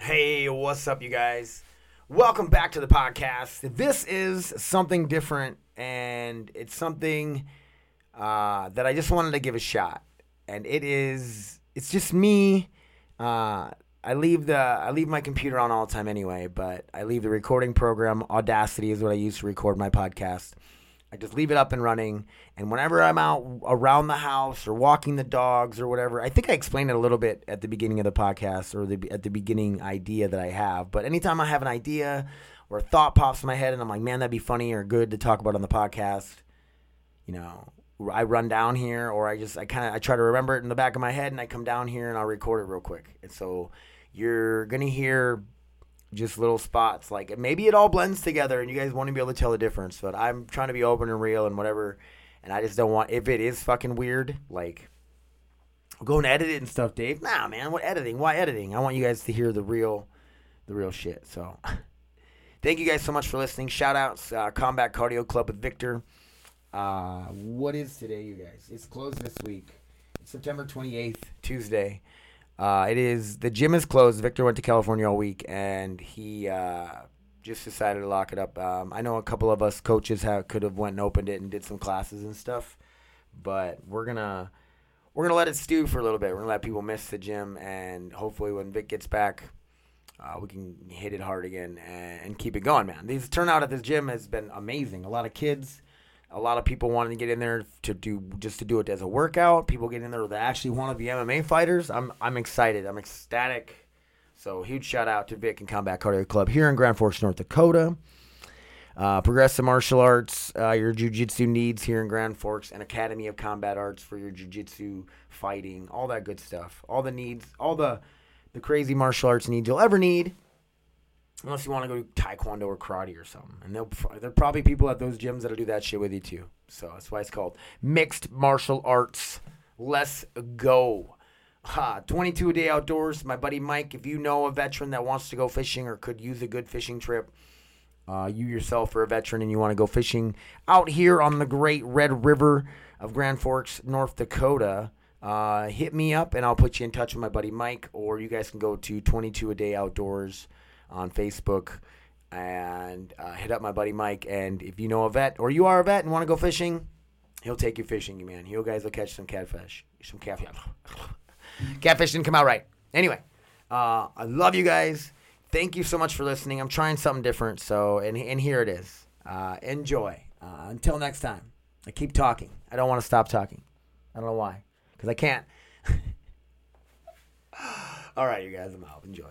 Hey, what's up, you guys? Welcome back to the podcast. This is something different, and it's something uh, that I just wanted to give a shot. And it is, it's just me. Uh, I leave the I leave my computer on all the time anyway, but I leave the recording program. Audacity is what I use to record my podcast. I just leave it up and running. And whenever I'm out around the house or walking the dogs or whatever, I think I explained it a little bit at the beginning of the podcast or the, at the beginning idea that I have. But anytime I have an idea or a thought pops in my head and I'm like, man, that'd be funny or good to talk about on the podcast, you know, I run down here or I just, I kind of, I try to remember it in the back of my head and I come down here and I'll record it real quick. And so you're going to hear just little spots. Like maybe it all blends together and you guys won't even be able to tell the difference. But I'm trying to be open and real and whatever. And I just don't want if it is fucking weird, like go and edit it and stuff, Dave. Nah, man, what editing? Why editing? I want you guys to hear the real, the real shit. So, thank you guys so much for listening. Shout outs, uh, Combat Cardio Club with Victor. Uh, what is today, you guys? It's closed this week. It's September 28th, Tuesday. Uh, it is the gym is closed. Victor went to California all week, and he uh, just decided to lock it up. Um, I know a couple of us coaches have could have went and opened it and did some classes and stuff, but we're gonna we're gonna let it stew for a little bit. We're gonna let people miss the gym, and hopefully when Vic gets back, uh, we can hit it hard again and, and keep it going, man. These turnout at this gym has been amazing. A lot of kids a lot of people wanting to get in there to do just to do it as a workout. People get in there that actually want to be MMA fighters. I'm I'm excited. I'm ecstatic. So huge shout out to Vic and Combat Cardio Club here in Grand Forks, North Dakota. Uh, Progressive Martial Arts, uh, your jiu-jitsu needs here in Grand Forks, and Academy of Combat Arts for your jiu-jitsu fighting, all that good stuff. All the needs, all the the crazy martial arts needs you'll ever need unless you want to go to taekwondo or karate or something. And there are probably people at those gyms that'll do that shit with you too. So that's why it's called mixed martial arts. Let's go. Ha, 22 a day outdoors. My buddy Mike, if you know a veteran that wants to go fishing or could use a good fishing trip, uh, you yourself are a veteran and you want to go fishing out here on the great Red River of Grand Forks, North Dakota, uh, hit me up and I'll put you in touch with my buddy Mike, or you guys can go to 22 a day outdoors on Facebook and uh, hit up my buddy Mike. And if you know a vet or you are a vet and want to go fishing, he'll take you fishing, man. You guys will catch some catfish. Some catfish. catfish didn't come out right. Anyway, uh, I love you guys. Thank you so much for listening. I'm trying something different. So, and, and here it is. Uh, enjoy. Uh, until next time, I keep talking. I don't want to stop talking. I don't know why. Because I can't. All right, you guys, I'm out. Enjoy.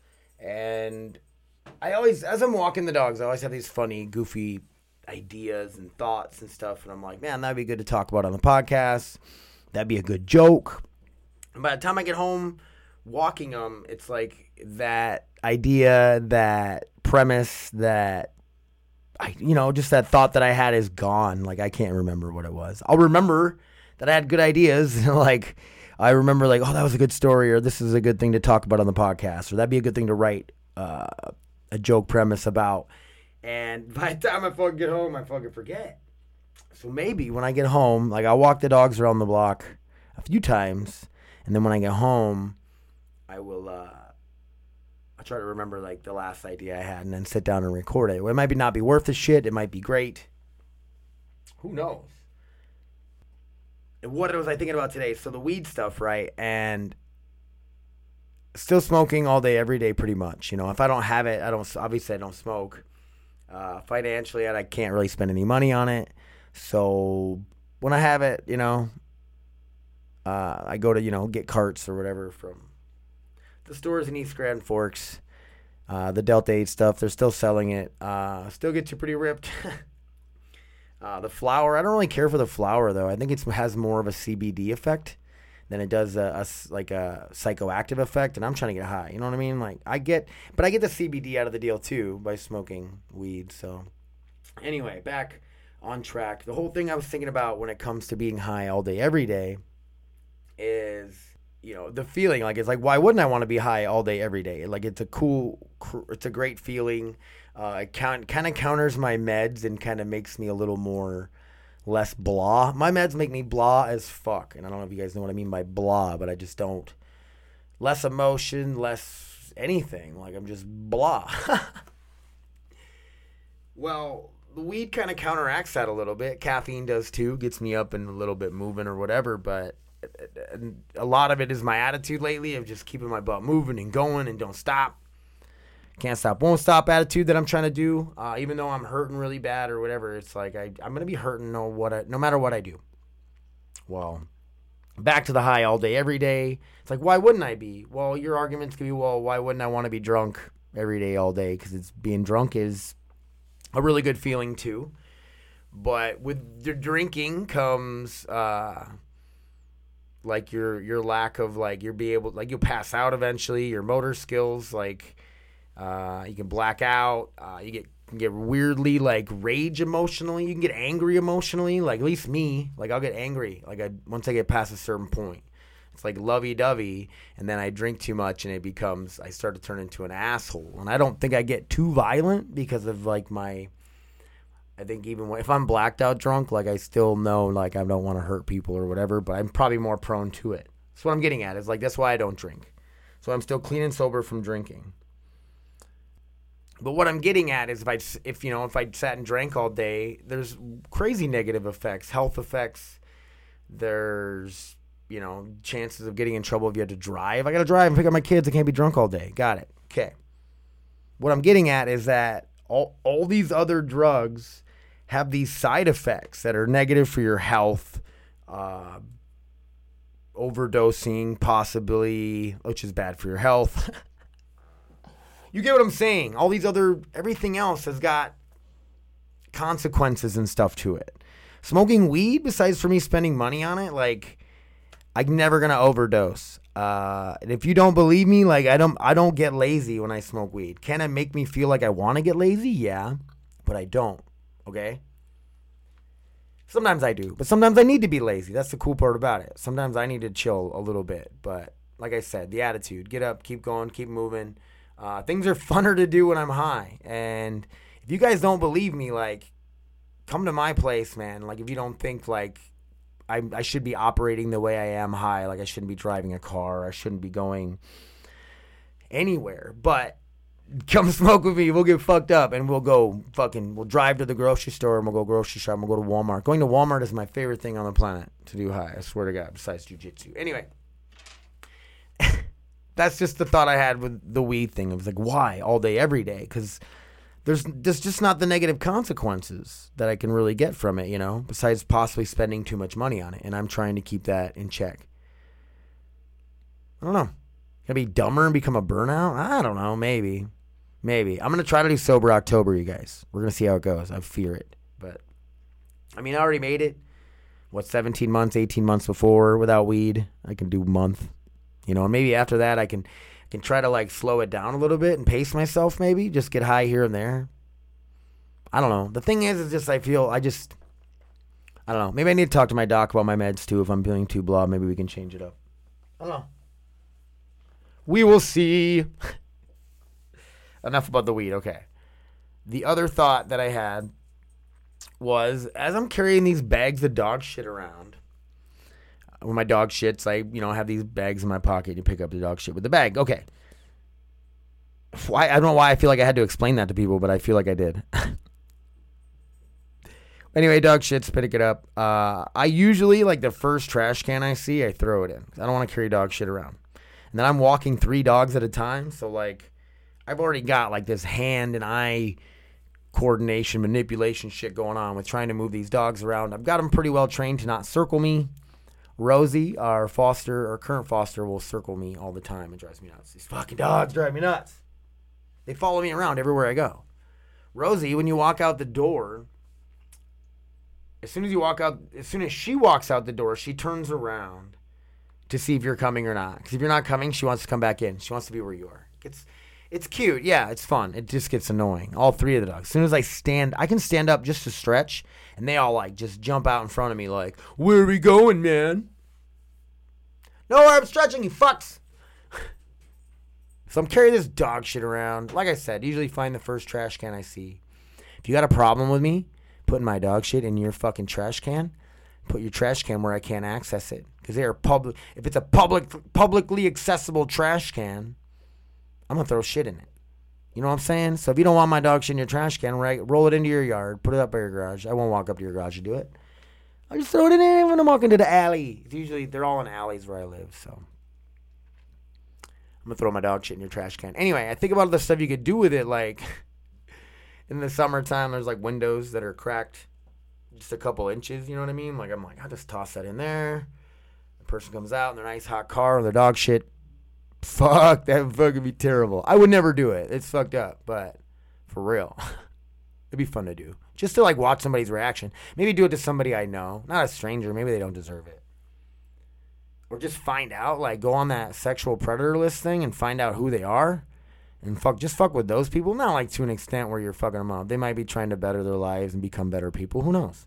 and I always, as I'm walking the dogs, I always have these funny, goofy ideas and thoughts and stuff, and I'm like, man, that'd be good to talk about on the podcast. That'd be a good joke. And by the time I get home, walking them, it's like that idea, that premise, that I, you know, just that thought that I had is gone. Like I can't remember what it was. I'll remember that I had good ideas. like I remember, like, oh, that was a good story, or this is a good thing to talk about on the podcast, or that'd be a good thing to write uh, a joke premise about. And by the time I fucking get home, I fucking forget. So maybe when I get home, like I'll walk the dogs around the block a few times, and then when I get home, I will. uh I'll try to remember like the last idea I had, and then sit down and record it. It might be not be worth the shit. It might be great. Who knows? What was I thinking about today? So the weed stuff, right? And still smoking all day, every day, pretty much. You know, if I don't have it, I don't. Obviously, I don't smoke. Uh, financially, I can't really spend any money on it. So when I have it, you know, uh, I go to you know get carts or whatever from the stores in East Grand Forks. Uh, the Delta 8 stuff, they're still selling it. Uh, still gets you pretty ripped. uh, the flower, I don't really care for the flower though. I think it has more of a CBD effect than it does a, a like a psychoactive effect, and I'm trying to get high. You know what I mean? Like I get, but I get the CBD out of the deal too by smoking weed. So anyway, back on track. The whole thing I was thinking about when it comes to being high all day, every day, is you know the feeling. Like it's like why wouldn't I want to be high all day, every day? Like it's a cool, it's a great feeling. Uh, it count, kind of counters my meds and kind of makes me a little more less blah. My meds make me blah as fuck, and I don't know if you guys know what I mean by blah, but I just don't. Less emotion, less anything. Like I'm just blah. well, the weed kind of counteracts that a little bit. Caffeine does too, gets me up and a little bit moving or whatever. But a lot of it is my attitude lately of just keeping my butt moving and going and don't stop. Can't stop, won't stop attitude that I'm trying to do. Uh, even though I'm hurting really bad or whatever, it's like I, I'm gonna be hurting no what I, no matter what I do. Well, back to the high all day, every day. It's like, why wouldn't I be? Well, your arguments could be, well, why wouldn't I want to be drunk every day, all day? Because it's being drunk is a really good feeling too. But with the drinking comes uh, like your your lack of like you'll be able like you'll pass out eventually. Your motor skills like uh, you can black out. Uh, you get can get weirdly like rage emotionally. You can get angry emotionally. Like at least me, like I'll get angry. Like I once I get past a certain point, it's like lovey dovey, and then I drink too much, and it becomes I start to turn into an asshole. And I don't think I get too violent because of like my. I think even if I'm blacked out drunk, like I still know like I don't want to hurt people or whatever, but I'm probably more prone to it. That's what I'm getting at. Is like that's why I don't drink. So I'm still clean and sober from drinking. But what I'm getting at is if I if you know if I sat and drank all day, there's crazy negative effects, health effects. There's you know chances of getting in trouble if you had to drive. I got to drive and pick up my kids. I can't be drunk all day. Got it. Okay. What I'm getting at is that all all these other drugs have these side effects that are negative for your health. Uh, overdosing, possibly, which is bad for your health. You get what I'm saying? All these other, everything else has got consequences and stuff to it. Smoking weed, besides for me spending money on it, like I'm never gonna overdose. Uh, and if you don't believe me, like I don't, I don't get lazy when I smoke weed. Can it make me feel like I want to get lazy? Yeah, but I don't. Okay. Sometimes I do, but sometimes I need to be lazy. That's the cool part about it. Sometimes I need to chill a little bit, but like I said, the attitude, get up, keep going, keep moving. Uh, things are funner to do when I'm high. And if you guys don't believe me, like, come to my place, man. Like, if you don't think, like, I, I should be operating the way I am high, like, I shouldn't be driving a car, I shouldn't be going anywhere. But come smoke with me. We'll get fucked up and we'll go fucking, we'll drive to the grocery store and we'll go grocery shop and we'll go to Walmart. Going to Walmart is my favorite thing on the planet to do high. I swear to God, besides jujitsu. Anyway that's just the thought I had with the weed thing. It was like, why all day, every day? Because there's there's just not the negative consequences that I can really get from it, you know. Besides possibly spending too much money on it, and I'm trying to keep that in check. I don't know. Gonna be dumber and become a burnout? I don't know. Maybe, maybe. I'm gonna try to do sober October, you guys. We're gonna see how it goes. I fear it, but I mean, I already made it. What 17 months, 18 months before without weed? I can do month you know and maybe after that i can can try to like slow it down a little bit and pace myself maybe just get high here and there. I don't know. The thing is is just i feel i just i don't know. Maybe i need to talk to my doc about my meds too if i'm feeling too blah. Maybe we can change it up. I don't know. We will see. Enough about the weed. Okay. The other thought that i had was as i'm carrying these bags of dog shit around when my dog shits, I you know have these bags in my pocket. You pick up the dog shit with the bag. Okay. Why I don't know why I feel like I had to explain that to people, but I feel like I did. anyway, dog shits, pick it up. Uh, I usually like the first trash can I see, I throw it in. I don't want to carry dog shit around. And then I'm walking three dogs at a time, so like I've already got like this hand and eye coordination, manipulation shit going on with trying to move these dogs around. I've got them pretty well trained to not circle me. Rosie, our foster, our current foster, will circle me all the time. It drives me nuts. These fucking dogs drive me nuts. They follow me around everywhere I go. Rosie, when you walk out the door, as soon as you walk out, as soon as she walks out the door, she turns around, to see if you're coming or not. Because if you're not coming, she wants to come back in. She wants to be where you are. It's it's cute. Yeah, it's fun. It just gets annoying. All three of the dogs. As soon as I stand, I can stand up just to stretch, and they all like just jump out in front of me like, "Where are we going, man?" No, I'm stretching. You fucks. so I'm carrying this dog shit around. Like I said, usually find the first trash can I see. If you got a problem with me putting my dog shit in your fucking trash can, put your trash can where I can't access it because they are public. If it's a public, publicly accessible trash can, I'm gonna throw shit in it. You know what I'm saying? So if you don't want my dog shit in your trash can, right, roll it into your yard, put it up by your garage. I won't walk up to your garage to do it. I just throw it in when I'm walking to the alley. It's usually they're all in alleys where I live, so I'm gonna throw my dog shit in your trash can. Anyway, I think about the stuff you could do with it, like in the summertime, there's like windows that are cracked just a couple inches. You know what I mean? Like I'm like, I'll just toss that in there. The person comes out in their nice hot car and their dog shit. Fuck, that would fucking be terrible. I would never do it. It's fucked up, but for real, it'd be fun to do. Just to like watch somebody's reaction. Maybe do it to somebody I know, not a stranger. Maybe they don't deserve it. Or just find out, like go on that sexual predator list thing and find out who they are and fuck just fuck with those people not like to an extent where you're fucking them up they might be trying to better their lives and become better people who knows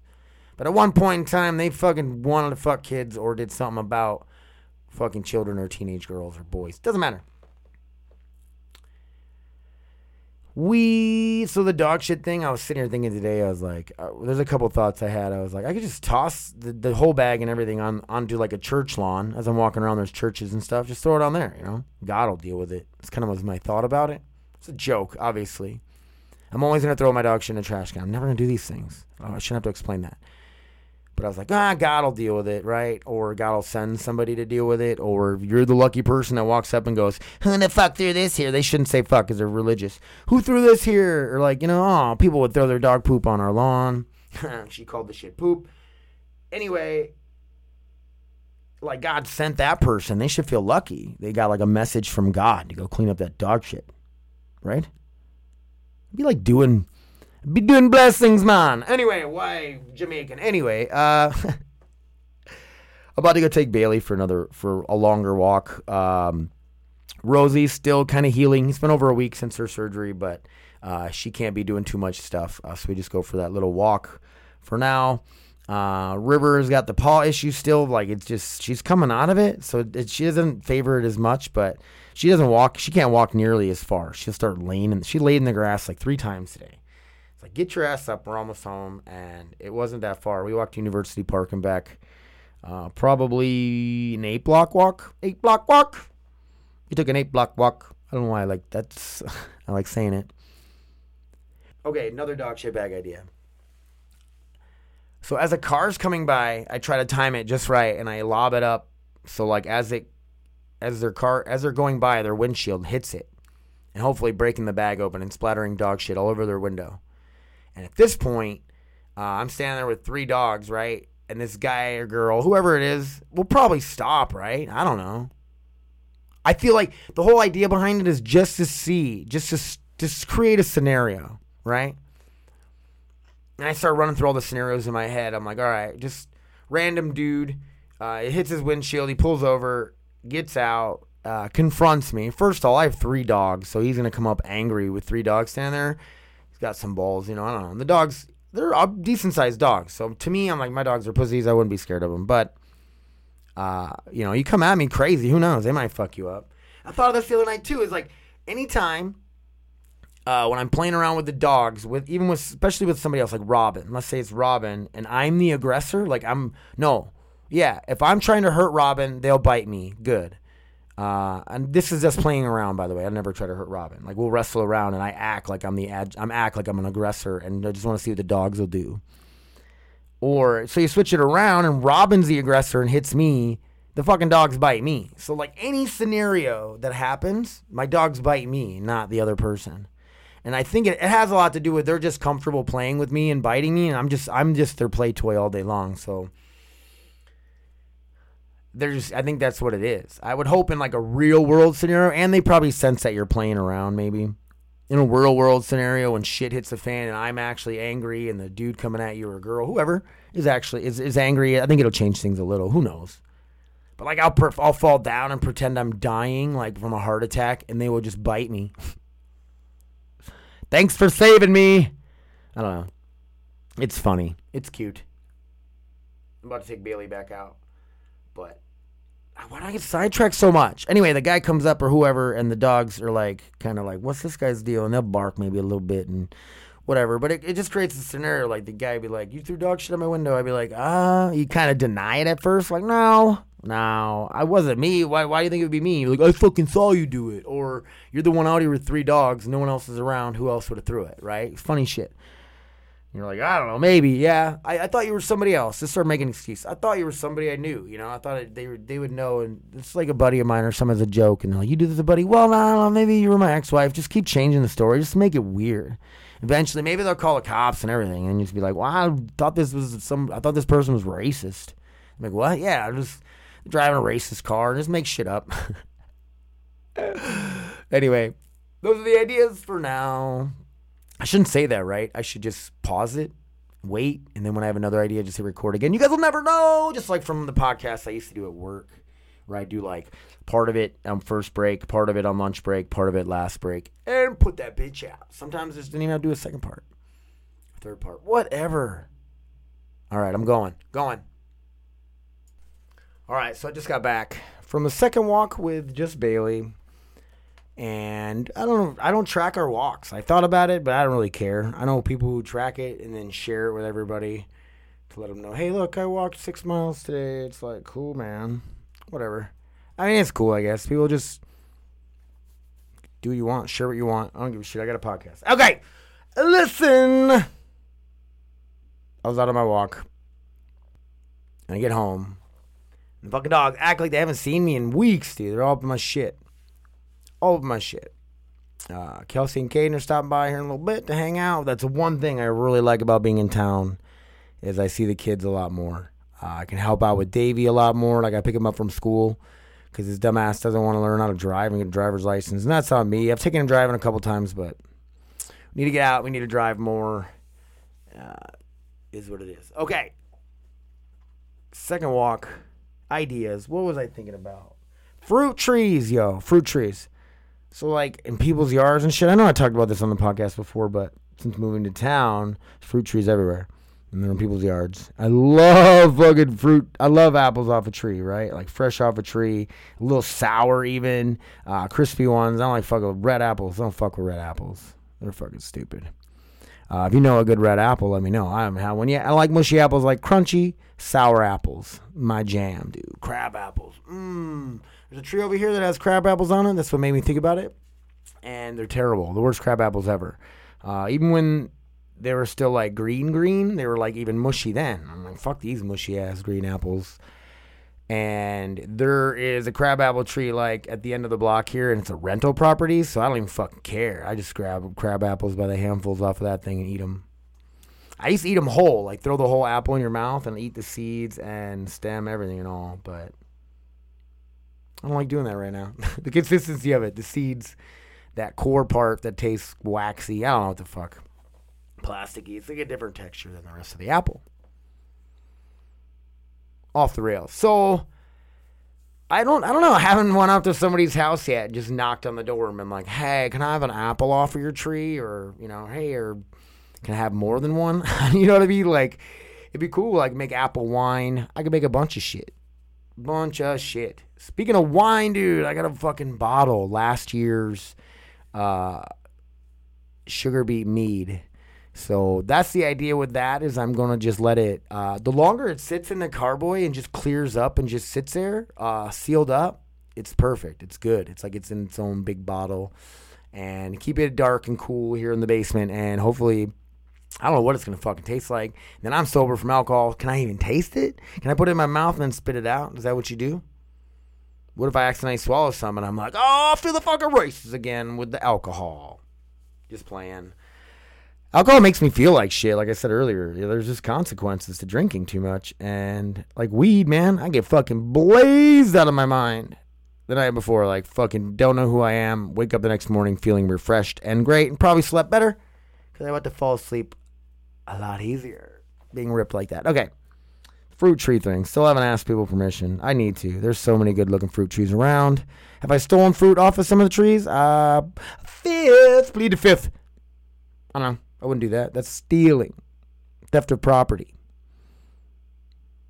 but at one point in time they fucking wanted to fuck kids or did something about fucking children or teenage girls or boys doesn't matter we so the dog shit thing i was sitting here thinking today i was like uh, there's a couple thoughts i had. I was like i could just toss the, the whole bag and everything on onto like a church lawn as i'm walking around there's churches and stuff. Just throw it on there you know? God will deal with it. It's kind of was my thought about it. It's a joke obviously. I'm always going to throw my dog shit in a trash can. I'm never going to do these things. Oh, i shouldn't have to explain that but I was like, ah, God will deal with it, right? Or God will send somebody to deal with it. Or you're the lucky person that walks up and goes, who the fuck threw this here? They shouldn't say fuck because they're religious. Who threw this here? Or like, you know, oh, people would throw their dog poop on our lawn. she called the shit poop. Anyway, like God sent that person. They should feel lucky. They got like a message from God to go clean up that dog shit, right? It'd be like doing be doing blessings, man. Anyway, why Jamaican? Anyway, uh, about to go take Bailey for another for a longer walk. Um, Rosie's still kind of healing. It's been over a week since her surgery, but uh, she can't be doing too much stuff. Uh, so we just go for that little walk for now. Uh, River's got the paw issue still. Like it's just she's coming out of it, so it, she doesn't favor it as much. But she doesn't walk. She can't walk nearly as far. She'll start laying. And she laid in the grass like three times today like, get your ass up. We're almost home. And it wasn't that far. We walked to University Park and back. Uh, probably an eight block walk. Eight block walk. We took an eight block walk. I don't know why I like that's. I like saying it. Okay, another dog shit bag idea. So as a car's coming by, I try to time it just right, and I lob it up. So like as it, as their car, as they're going by, their windshield hits it, and hopefully breaking the bag open and splattering dog shit all over their window. And at this point, uh, I'm standing there with three dogs, right? And this guy or girl, whoever it is, will probably stop, right? I don't know. I feel like the whole idea behind it is just to see, just to just create a scenario, right? And I start running through all the scenarios in my head. I'm like, all right, just random dude. Uh, it hits his windshield. He pulls over, gets out, uh, confronts me. First of all, I have three dogs, so he's gonna come up angry with three dogs standing there got some balls, you know. I don't know. And the dogs, they're decent sized dogs. So to me, I'm like, my dogs are pussies. I wouldn't be scared of them. But, uh, you know, you come at me crazy. Who knows? They might fuck you up. I thought of this the other night too. Is like anytime uh, when I'm playing around with the dogs, with even with especially with somebody else like Robin. Let's say it's Robin, and I'm the aggressor. Like I'm no, yeah. If I'm trying to hurt Robin, they'll bite me. Good. Uh, and this is just playing around, by the way. I never try to hurt Robin. Like we'll wrestle around, and I act like I'm the ad- I'm act like I'm an aggressor, and I just want to see what the dogs will do. Or so you switch it around, and Robin's the aggressor and hits me. The fucking dogs bite me. So like any scenario that happens, my dogs bite me, not the other person. And I think it, it has a lot to do with they're just comfortable playing with me and biting me, and I'm just I'm just their play toy all day long. So there's I think that's what it is. I would hope in like a real world scenario, and they probably sense that you're playing around maybe. In a real world scenario when shit hits the fan and I'm actually angry and the dude coming at you or a girl, whoever is actually is, is angry, I think it'll change things a little. Who knows? But like I'll per- I'll fall down and pretend I'm dying like from a heart attack, and they will just bite me. Thanks for saving me. I don't know. It's funny. It's cute. I'm about to take Bailey back out, but why do I get sidetracked so much? Anyway, the guy comes up or whoever, and the dogs are like, kind of like, what's this guy's deal? And they'll bark maybe a little bit and whatever. But it, it just creates a scenario like the guy be like, you threw dog shit at my window. I'd be like, ah, you kind of deny it at first, like, no, no, I wasn't me. Why? Why do you think it would be me? You're like, I fucking saw you do it, or you're the one out here with three dogs, no one else is around. Who else would have threw it? Right? Funny shit. You're like, I don't know, maybe, yeah. I, I thought you were somebody else. Just start making excuses. I thought you were somebody I knew. You know, I thought it, they were, they would know, and it's like a buddy of mine or some as a joke, and they're like, you do this, a buddy? Well, no, no, maybe you were my ex-wife. Just keep changing the story, just make it weird. Eventually, maybe they'll call the cops and everything, and you just be like, well, I thought this was some. I thought this person was racist. I'm like, what? Yeah, I'm just driving a racist car and just make shit up. anyway, those are the ideas for now. I shouldn't say that, right? I should just pause it, wait, and then when I have another idea, just hit record again. You guys will never know. Just like from the podcast I used to do at work, where I do like part of it on first break, part of it on lunch break, part of it last break, and put that bitch out. Sometimes I just didn't even do a second part, third part, whatever. All right, I'm going, going. All right, so I just got back from a second walk with just Bailey and I don't know. I don't track our walks. I thought about it, but I don't really care. I know people who track it and then share it with everybody to let them know, hey, look, I walked six miles today. It's like cool, man. Whatever. I mean, it's cool, I guess. People just do what you want, share what you want. I don't give a shit. I got a podcast. Okay, listen. I was out on my walk, and I get home. And the fucking dogs act like they haven't seen me in weeks, dude. They're all up in my shit all of my shit. Uh, Kelsey and Caden are stopping by here in a little bit to hang out. That's one thing I really like about being in town is I see the kids a lot more. Uh, I can help out with Davey a lot more. Like I pick him up from school because his dumbass doesn't want to learn how to drive and get a driver's license, and that's on me. I've taken him driving a couple times, but we need to get out. We need to drive more. Uh, is what it is. Okay. Second walk. Ideas. What was I thinking about? Fruit trees, yo. Fruit trees. So like in people's yards and shit. I know I talked about this on the podcast before, but since moving to town, fruit trees everywhere. And they're in people's yards. I love fucking fruit. I love apples off a tree, right? Like fresh off a tree, a little sour even, uh, crispy ones. I don't like fucking red apples. I don't fuck with red apples. They're fucking stupid. Uh, if you know a good red apple, let me know. I haven't had one yet. I like mushy apples, like crunchy, sour apples. My jam, dude. Crab apples. Mmm. There's a tree over here that has crab apples on it. That's what made me think about it. And they're terrible. The worst crab apples ever. Uh, even when they were still like green, green, they were like even mushy then. I'm like, fuck these mushy ass green apples. And there is a crab apple tree like at the end of the block here, and it's a rental property, so I don't even fucking care. I just grab crab apples by the handfuls off of that thing and eat them. I used to eat them whole, like throw the whole apple in your mouth and eat the seeds and stem, everything and all. But I don't like doing that right now. the consistency of it, the seeds, that core part that tastes waxy. I don't know what the fuck. Plasticky. It's like a different texture than the rest of the apple. Off the rails. So I don't I don't know. I haven't went up to somebody's house yet and just knocked on the door and been like, hey, can I have an apple off of your tree? Or, you know, hey, or can I have more than one? you know what I mean? Like, it'd be cool. Like, make apple wine. I could make a bunch of shit. Bunch of shit. Speaking of wine, dude, I got a fucking bottle last year's uh, sugar beet mead. So that's the idea with that is I'm gonna just let it. Uh, the longer it sits in the carboy and just clears up and just sits there, uh, sealed up, it's perfect. It's good. It's like it's in its own big bottle, and keep it dark and cool here in the basement, and hopefully. I don't know what it's gonna fucking taste like. Then I'm sober from alcohol. Can I even taste it? Can I put it in my mouth and then spit it out? Is that what you do? What if I accidentally swallow some and I'm like, oh, off to the fucking races again with the alcohol? Just playing. Alcohol makes me feel like shit. Like I said earlier, Yeah, there's just consequences to drinking too much. And like weed, man, I get fucking blazed out of my mind the night before. Like fucking don't know who I am. Wake up the next morning feeling refreshed and great, and probably slept better because I went to fall asleep a lot easier being ripped like that. Okay, fruit tree thing. Still haven't asked people permission. I need to. There's so many good looking fruit trees around. Have I stolen fruit off of some of the trees? Uh, fifth. Plead the fifth. I don't know. I wouldn't do that. That's stealing, theft of property.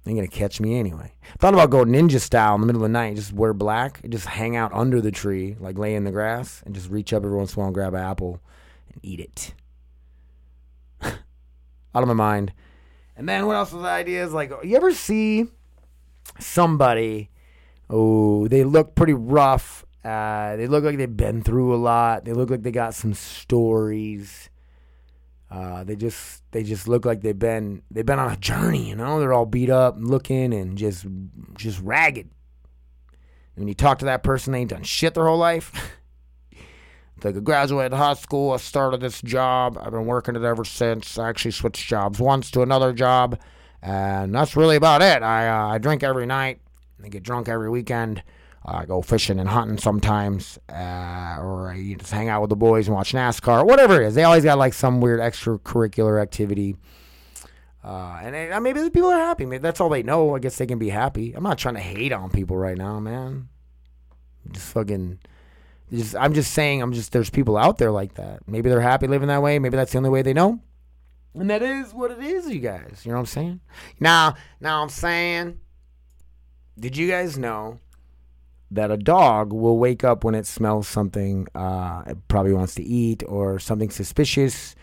Ain't gonna catch me anyway. Thought about going ninja style in the middle of the night, just wear black, and just hang out under the tree, like lay in the grass, and just reach up every once in a while and grab an apple and eat it. Out of my mind. And then what else was the ideas? Like, you ever see somebody? Oh, they look pretty rough. Uh, they look like they've been through a lot. They look like they got some stories. Uh, they just they just look like they've been they've been on a journey. You know, they're all beat up, and looking, and just just ragged. And When you talk to that person, they ain't done shit their whole life. Like I graduated high school, I started this job. I've been working it ever since. I actually switched jobs once to another job, and that's really about it. I uh, I drink every night. I get drunk every weekend. I go fishing and hunting sometimes, uh, or I just hang out with the boys and watch NASCAR, whatever it is. They always got like some weird extracurricular activity. Uh, and uh, maybe the people are happy. Maybe that's all they know. I guess they can be happy. I'm not trying to hate on people right now, man. Just fucking. Just, I'm just saying. I'm just. There's people out there like that. Maybe they're happy living that way. Maybe that's the only way they know. And that is what it is, you guys. You know what I'm saying? Now, now I'm saying. Did you guys know that a dog will wake up when it smells something uh, it probably wants to eat or something suspicious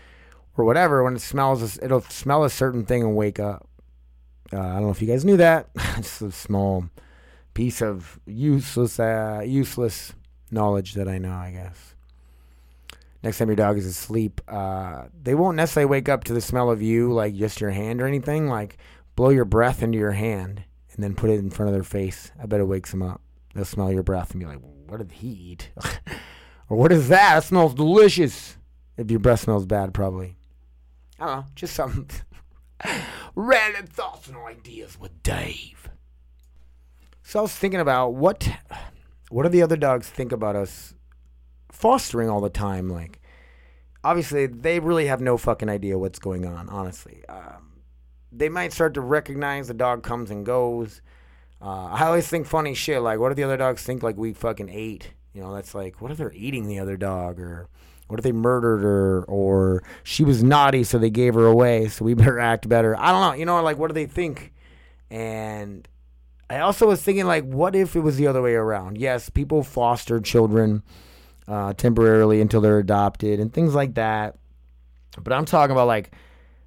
or whatever? When it smells, it'll smell a certain thing and wake up. Uh, I don't know if you guys knew that. it's a small piece of useless, uh, useless knowledge that I know. I guess. Next time your dog is asleep, uh, they won't necessarily wake up to the smell of you, like just your hand or anything. Like blow your breath into your hand and then put it in front of their face. I bet it wakes them up. They'll smell your breath and be like, "What did he eat?" or "What is that? It smells delicious." If your breath smells bad, probably. I don't know. Just some random thoughts and ideas with Dave. So I was thinking about what what do the other dogs think about us fostering all the time? Like, obviously, they really have no fucking idea what's going on. Honestly, um, they might start to recognize the dog comes and goes. Uh, I always think funny shit. Like, what do the other dogs think? Like we fucking ate. You know, that's like, what if they're eating the other dog, or what if they murdered her, or she was naughty, so they gave her away, so we better act better. I don't know. You know, like what do they think? And I also was thinking, like, what if it was the other way around? Yes, people foster children uh, temporarily until they're adopted and things like that. But I'm talking about like,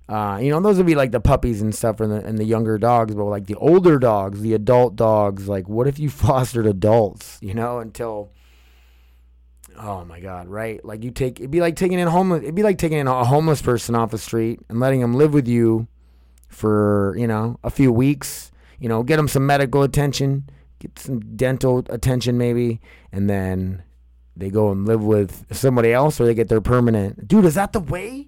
uh, you know, those would be like the puppies and stuff and the, and the younger dogs, but like the older dogs, the adult dogs, like, what if you fostered adults, you know, until, oh my God, right? Like you take, it'd be like taking in homeless, it'd be like taking in a homeless person off the street and letting them live with you for, you know, a few weeks, you know, get them some medical attention, get some dental attention maybe, and then they go and live with somebody else or they get their permanent. Dude, is that the way?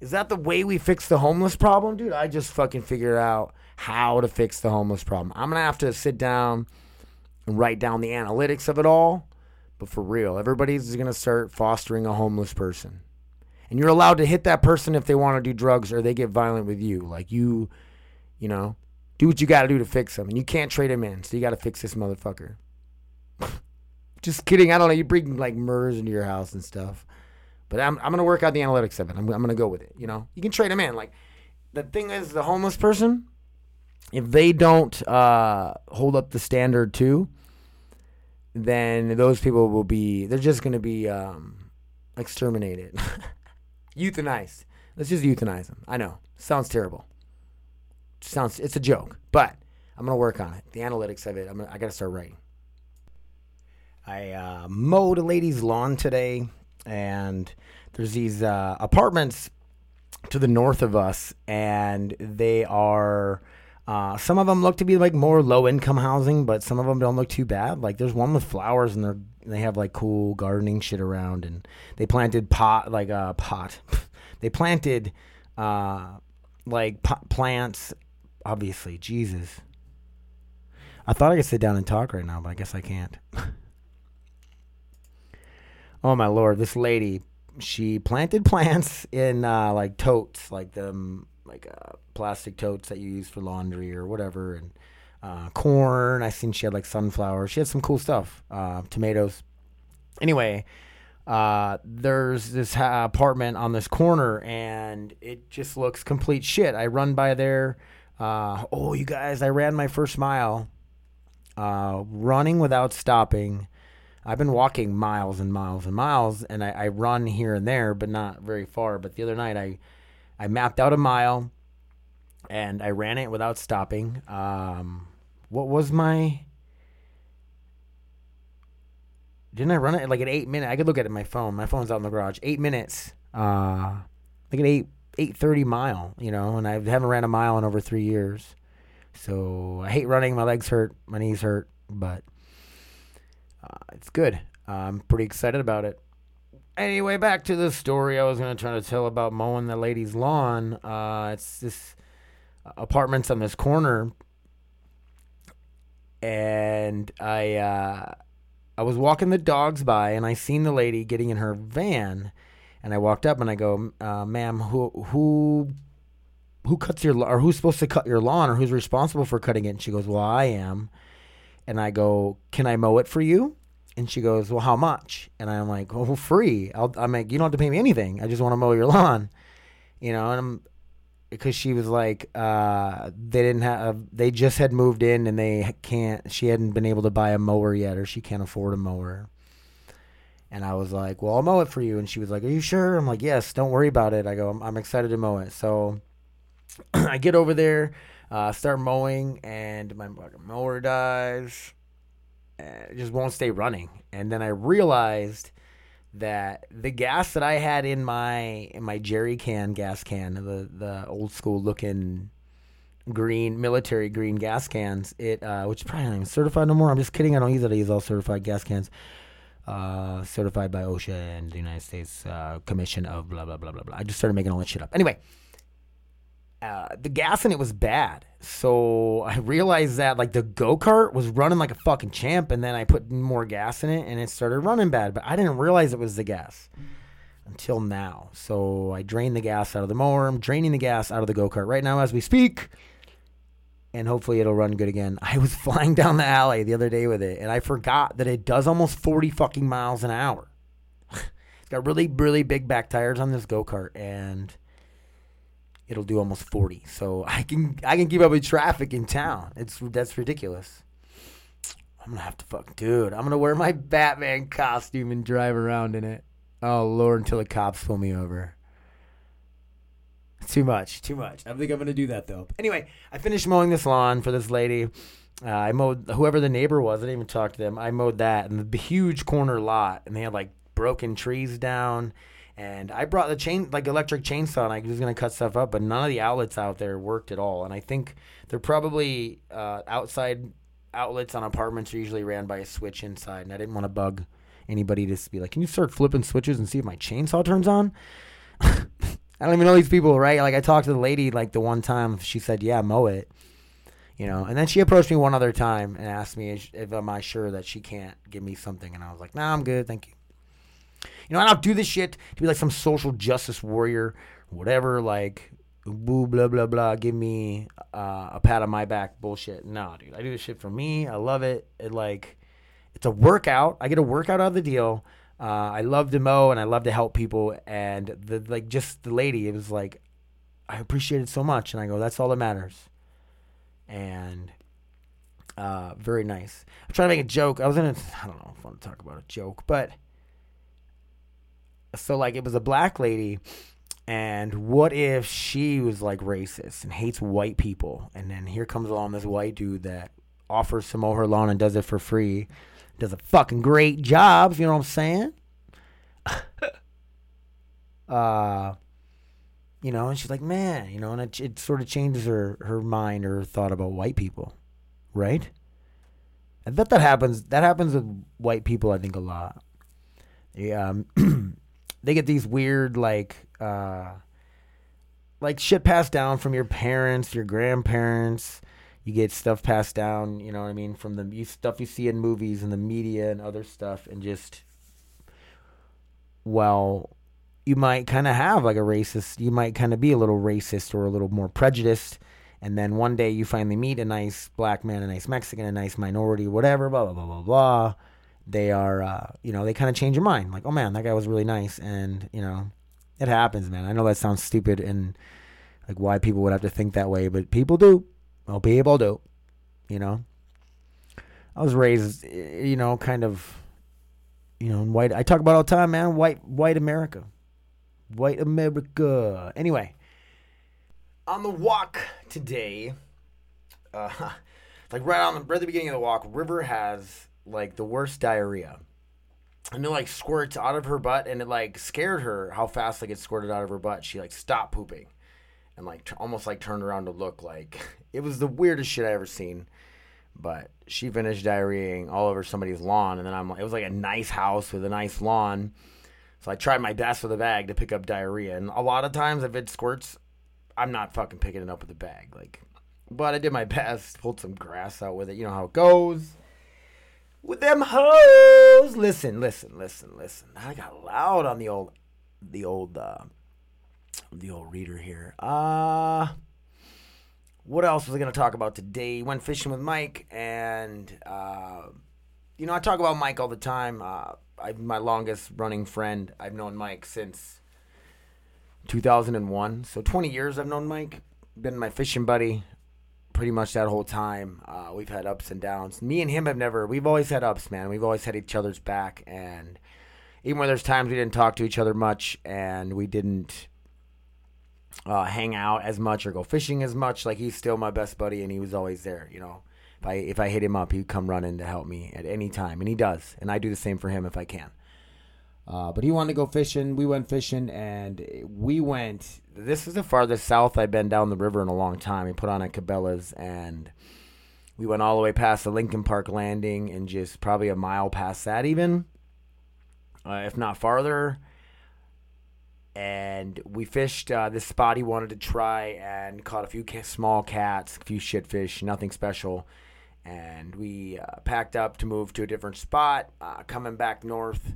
Is that the way we fix the homeless problem? Dude, I just fucking figured out how to fix the homeless problem. I'm going to have to sit down and write down the analytics of it all. But for real, everybody's going to start fostering a homeless person. And you're allowed to hit that person if they want to do drugs or they get violent with you. Like you, you know, do what you got to do to fix them. And you can't trade them in. So you got to fix this motherfucker. Just kidding. I don't know. You bring like murders into your house and stuff. But I'm, I'm to work out the analytics of it. I'm, I'm to go with it. You know, you can trade them in. Like the thing is, the homeless person, if they don't uh, hold up the standard too, then those people will be, they're just going to be um, exterminated, euthanized. Let's just euthanize them. I know. Sounds terrible. Sounds, it's a joke, but I'm to work on it. The analytics of it, I'm gonna, I got to start writing. I uh, mowed a lady's lawn today, and there's these uh, apartments to the north of us, and they are. Uh, some of them look to be like more low income housing, but some of them don't look too bad. Like there's one with flowers, and they're they have like cool gardening shit around, and they planted pot like a uh, pot. they planted uh, like pot plants. Obviously, Jesus. I thought I could sit down and talk right now, but I guess I can't. oh my lord, this lady, she planted plants in uh, like totes, like the um, like uh, plastic totes that you use for laundry or whatever, and uh, corn. I seen she had like sunflowers. She had some cool stuff. Uh, tomatoes. Anyway, uh, there's this ha- apartment on this corner, and it just looks complete shit. I run by there. Uh, oh, you guys! I ran my first mile, uh, running without stopping. I've been walking miles and miles and miles, and I, I run here and there, but not very far. But the other night, I I mapped out a mile, and I ran it without stopping. Um, what was my? Didn't I run it like at eight minutes? I could look at it my phone. My phone's out in the garage. Eight minutes. Uh, like an eight eight thirty mile. You know, and I haven't ran a mile in over three years. So I hate running. My legs hurt. My knees hurt, but uh, it's good. I'm pretty excited about it. Anyway, back to the story I was going to try to tell about mowing the lady's lawn. Uh, it's this apartments on this corner, and I uh, I was walking the dogs by, and I seen the lady getting in her van, and I walked up and I go, uh, "Ma'am, who who who cuts your or who's supposed to cut your lawn or who's responsible for cutting it?" And she goes, "Well, I am." And I go, "Can I mow it for you?" And she goes, "Well, how much?" And I'm like, "Oh, free." I'll, I'm like, "You don't have to pay me anything. I just want to mow your lawn." You know, and I'm because she was like, uh, they didn't have, they just had moved in and they can't, she hadn't been able to buy a mower yet or she can't afford a mower. And I was like, well, I'll mow it for you. And she was like, are you sure? I'm like, yes, don't worry about it. I go, I'm, I'm excited to mow it. So I get over there, uh, start mowing, and my mower dies. It just won't stay running. And then I realized that the gas that I had in my in my jerry can gas can, the the old school looking green military green gas cans, it uh, which probably not even certified no more. I'm just kidding. I don't use it. I use all certified gas cans. Uh, certified by OSHA and the United States uh, Commission of blah blah blah blah blah. I just started making all that shit up. Anyway, uh, the gas in it was bad. So I realized that like the go kart was running like a fucking champ, and then I put more gas in it, and it started running bad. But I didn't realize it was the gas until now. So I drained the gas out of the mower. I'm draining the gas out of the go kart right now as we speak, and hopefully it'll run good again. I was flying down the alley the other day with it, and I forgot that it does almost 40 fucking miles an hour. it's got really really big back tires on this go kart, and it'll do almost 40 so i can i can keep up with traffic in town. It's that's ridiculous. I'm gonna have to fuck dude i'm gonna wear my batman costume and drive around in it. Oh lord until the cops pull me over too much too much. I don't think i'm gonna do that though. Anyway i finished mowing this lawn for this lady. Uh, i mowed whoever the neighbor was i didn't even talk to them. I mowed that and the huge corner lot and they had like broken trees down. And I brought the chain, like electric chainsaw, and I was gonna cut stuff up, but none of the outlets out there worked at all. And I think they're probably uh, outside outlets on apartments are usually ran by a switch inside, and I didn't want to bug anybody to be like, "Can you start flipping switches and see if my chainsaw turns on?" I don't even know these people, right? Like I talked to the lady like the one time, she said, "Yeah, mow it." You know, and then she approached me one other time and asked me if, if am I sure that she can't give me something, and I was like, "Nah, I'm good, thank you." You know, I don't do this shit to be like some social justice warrior, whatever, like, boo, blah, blah, blah, give me uh, a pat on my back bullshit. No, dude. I do this shit for me. I love it. It, like, it's a workout. I get a workout out of the deal. Uh, I love to mow and I love to help people. And, the like, just the lady, it was like, I appreciate it so much. And I go, that's all that matters. And, uh, very nice. I'm trying to make a joke. I was in I don't know if I want to talk about a joke, but so like it was a black lady and what if she was like racist and hates white people and then here comes along this white dude that offers to mow her lawn and does it for free does a fucking great job you know what i'm saying uh you know and she's like man you know and it, it sort of changes her her mind or her thought about white people right i bet that happens that happens with white people i think a lot yeah um, they get these weird like uh like shit passed down from your parents, your grandparents. You get stuff passed down, you know what I mean, from the stuff you see in movies and the media and other stuff, and just well, you might kind of have like a racist, you might kind of be a little racist or a little more prejudiced. And then one day you finally meet a nice black man, a nice Mexican, a nice minority, whatever, blah, blah, blah, blah, blah. They are, uh, you know, they kind of change your mind. Like, oh man, that guy was really nice. And, you know, it happens, man. I know that sounds stupid and like why people would have to think that way, but people do. Well, able to, you know. I was raised, you know, kind of, you know, white. I talk about all the time, man. White, white America, white America. Anyway, on the walk today, uh, like right on the right at the beginning of the walk, River has like the worst diarrhea. And it like squirts out of her butt, and it like scared her how fast like it squirted out of her butt. She like stopped pooping, and like t- almost like turned around to look. Like it was the weirdest shit I ever seen. But she finished diarrheaing all over somebody's lawn, and then I'm like, it was like a nice house with a nice lawn. So I tried my best with a bag to pick up diarrhea, and a lot of times if it squirts, I'm not fucking picking it up with a bag. Like, but I did my best, pulled some grass out with it. You know how it goes with them hoes. Listen, listen, listen, listen. I got loud on the old, the old, uh, the old reader here. Uh what else was I gonna talk about today? Went fishing with Mike, and uh, you know I talk about Mike all the time. Uh, I, my longest running friend. I've known Mike since 2001, so 20 years I've known Mike. Been my fishing buddy pretty much that whole time. Uh, we've had ups and downs. Me and him have never. We've always had ups, man. We've always had each other's back, and even when there's times we didn't talk to each other much, and we didn't uh, hang out as much or go fishing as much, like he's still my best buddy, and he was always there. You know, if I if I hit him up, he'd come running to help me at any time, and he does, and I do the same for him if I can. Uh, but he wanted to go fishing. We went fishing, and we went. This is the farthest south I've been down the river in a long time. We put on at Cabela's, and we went all the way past the Lincoln Park landing, and just probably a mile past that, even, uh, if not farther. And we fished uh, this spot he wanted to try, and caught a few ca- small cats, a few shitfish, nothing special. And we uh, packed up to move to a different spot, uh, coming back north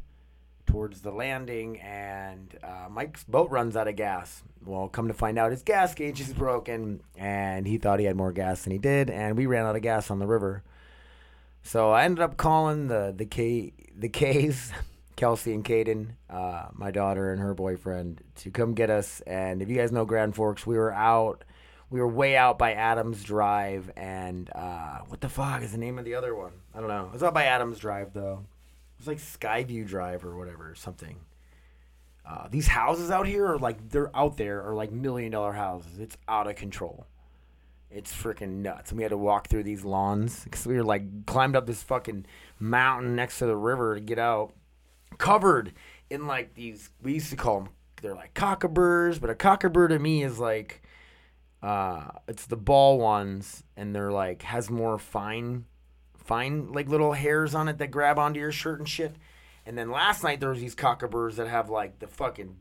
towards the landing, and uh, Mike's boat runs out of gas. Well, come to find out, his gas gauge is broken, and he thought he had more gas than he did, and we ran out of gas on the river. So I ended up calling the the K the K's, Kelsey and Caden, uh, my daughter and her boyfriend, to come get us. And if you guys know Grand Forks, we were out. We were way out by Adams Drive, and uh, what the fuck is the name of the other one? I don't know. It was out by Adams Drive though. It's like Skyview Drive or whatever, something. Uh, these houses out here are like they're out there are like million dollar houses. It's out of control. It's freaking nuts. And we had to walk through these lawns because we were like climbed up this fucking mountain next to the river to get out, covered in like these. We used to call them. They're like cockaburs, but a cockabur to me is like, uh, it's the ball ones, and they're like has more fine fine like little hairs on it that grab onto your shirt and shit. And then last night there was these cockaburs that have like the fucking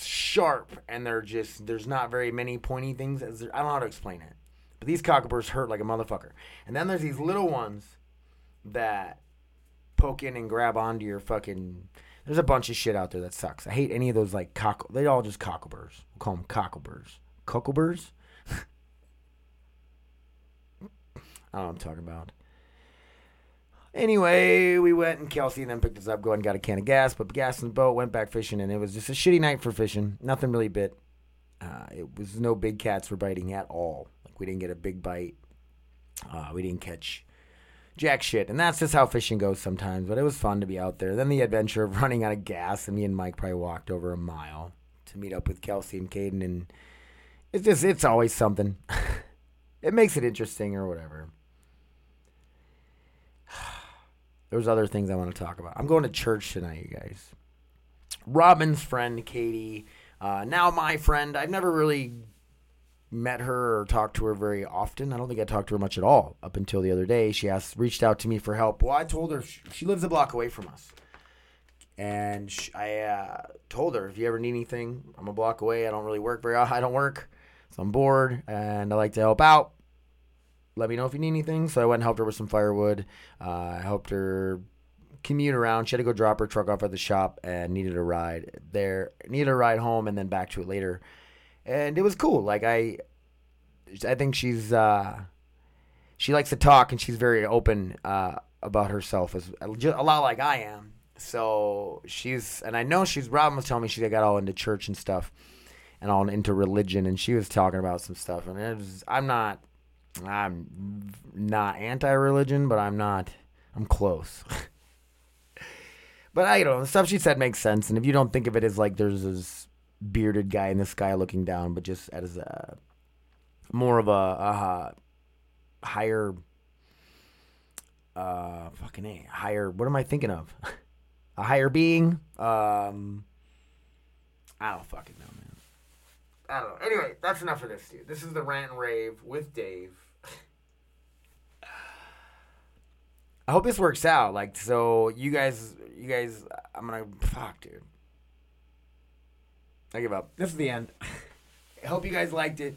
sharp and they're just there's not very many pointy things. As I don't know how to explain it. But these cockaburs hurt like a motherfucker. And then there's these little ones that poke in and grab onto your fucking there's a bunch of shit out there that sucks. I hate any of those like cock they all just cockaburs. We'll call them cockaburs. Cockaburs? I don't know what I'm talking about. Anyway, we went and Kelsey and then picked us up, go and got a can of gas, put gas in the boat, went back fishing, and it was just a shitty night for fishing. Nothing really bit. Uh, it was no big cats were biting at all. Like we didn't get a big bite. Uh, we didn't catch jack shit, and that's just how fishing goes sometimes. But it was fun to be out there. Then the adventure of running out of gas, and me and Mike probably walked over a mile to meet up with Kelsey and Caden, and it's just it's always something. it makes it interesting or whatever. There's other things I want to talk about. I'm going to church tonight, you guys. Robin's friend, Katie, uh, now my friend. I've never really met her or talked to her very often. I don't think I talked to her much at all up until the other day. She asked, reached out to me for help. Well, I told her she, she lives a block away from us, and sh I uh, told her if you ever need anything, I'm a block away. I don't really work very. I don't work, so I'm bored, and I like to help out let me know if you need anything. So I went and helped her with some firewood. Uh, I helped her commute around. She had to go drop her truck off at the shop and needed a ride there, needed a ride home, and then back to it later. And it was cool. Like I, I think she's uh, she likes to talk and she's very open uh, about herself as a lot like I am. So she's and I know she's Robin was telling me she got all into church and stuff and all into religion and she was talking about some stuff and it was, I'm not I'm not anti-religion but I'm not I'm close. but I don't know the stuff she said makes sense and if you don't think of it as like there's this bearded guy in the sky looking down but just as a more of a, a higher uh fucking a higher what am I thinking of? a higher being. Um I don't fucking know, man. I don't know. Anyway, that's enough of this, dude. This is the rant and rave with Dave. I hope this works out. Like, so you guys, you guys, I'm gonna fuck, dude. I give up. This is the end. I hope you guys liked it.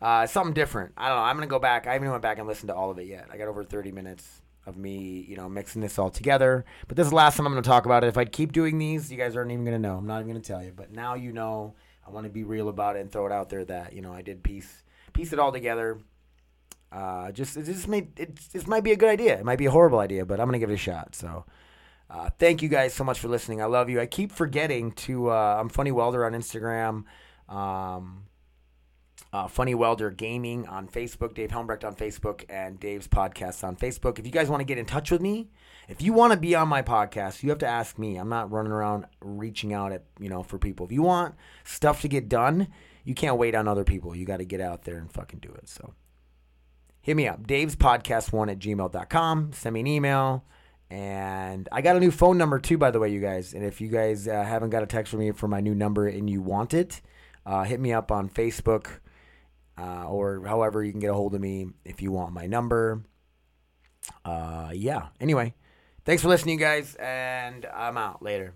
Uh, something different. I don't know. I'm gonna go back. I haven't went back and listened to all of it yet. I got over 30 minutes of me, you know, mixing this all together. But this is the last time I'm gonna talk about it. If I keep doing these, you guys aren't even gonna know. I'm not even gonna tell you. But now you know. I want to be real about it and throw it out there that you know I did piece piece it all together. Uh, just it just made it. This might be a good idea. It might be a horrible idea, but I'm gonna give it a shot. So. Uh, thank you guys so much for listening. I love you. I keep forgetting to. Uh, I'm Funny Welder on Instagram. Um, uh, Funny Welder Gaming on Facebook, Dave Helmbrecht on Facebook, and Dave's podcast on Facebook. If you guys want to get in touch with me, if you want to be on my podcast, you have to ask me. I'm not running around reaching out at you know for people. If you want stuff to get done, you can't wait on other people. You got to get out there and fucking do it. So hit me up, Dave's podcast one at gmail.com. Send me an email. And I got a new phone number too, by the way, you guys. And if you guys uh, haven't got a text from me for my new number and you want it, uh, hit me up on Facebook uh, or however you can get a hold of me if you want my number. Uh, yeah. Anyway, thanks for listening, guys, and I'm out later.